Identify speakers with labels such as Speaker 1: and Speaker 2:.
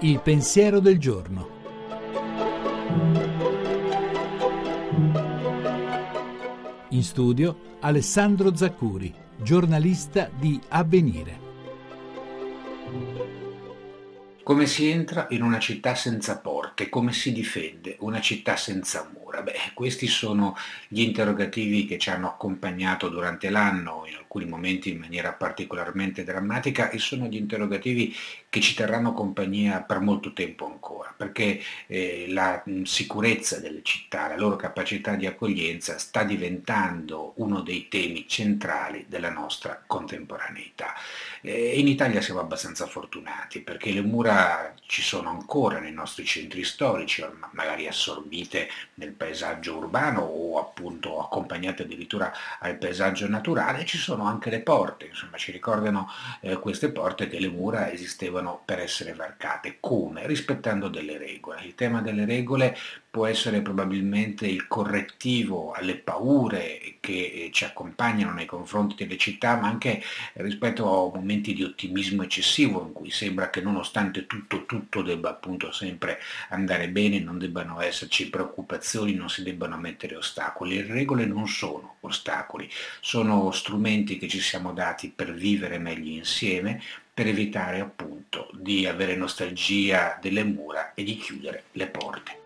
Speaker 1: Il pensiero del giorno. In studio Alessandro Zaccuri, giornalista di Avvenire.
Speaker 2: Come si entra in una città senza porte? Come si difende una città senza mura? Beh, questi sono gli interrogativi che ci hanno accompagnato durante l'anno, in alcuni momenti in maniera particolarmente drammatica, e sono gli interrogativi che ci terranno compagnia per molto tempo ancora, perché eh, la sicurezza delle città, la loro capacità di accoglienza sta diventando uno dei temi centrali della nostra contemporaneità. Eh, in Italia siamo abbastanza fortunati perché le mura ci sono ancora nei nostri centri storici, magari assorbite nel paesaggio urbano o appunto accompagnate addirittura al paesaggio naturale, ci sono anche le porte, insomma ci ricordano eh, queste porte che le mura esistevano per essere varcate. Come? Rispettando delle regole. Il tema delle regole può essere probabilmente il correttivo alle paure che eh, ci accompagnano nei confronti delle città, ma anche rispetto a momenti di ottimismo eccessivo in cui sembra che nonostante tutto, tutto debba appunto sempre andare bene, non debbano esserci preoccupazioni, non si debbano mettere ostacoli. Le regole non sono ostacoli, sono strumenti che ci siamo dati per vivere meglio insieme, per evitare appunto di avere nostalgia delle mura e di chiudere le porte.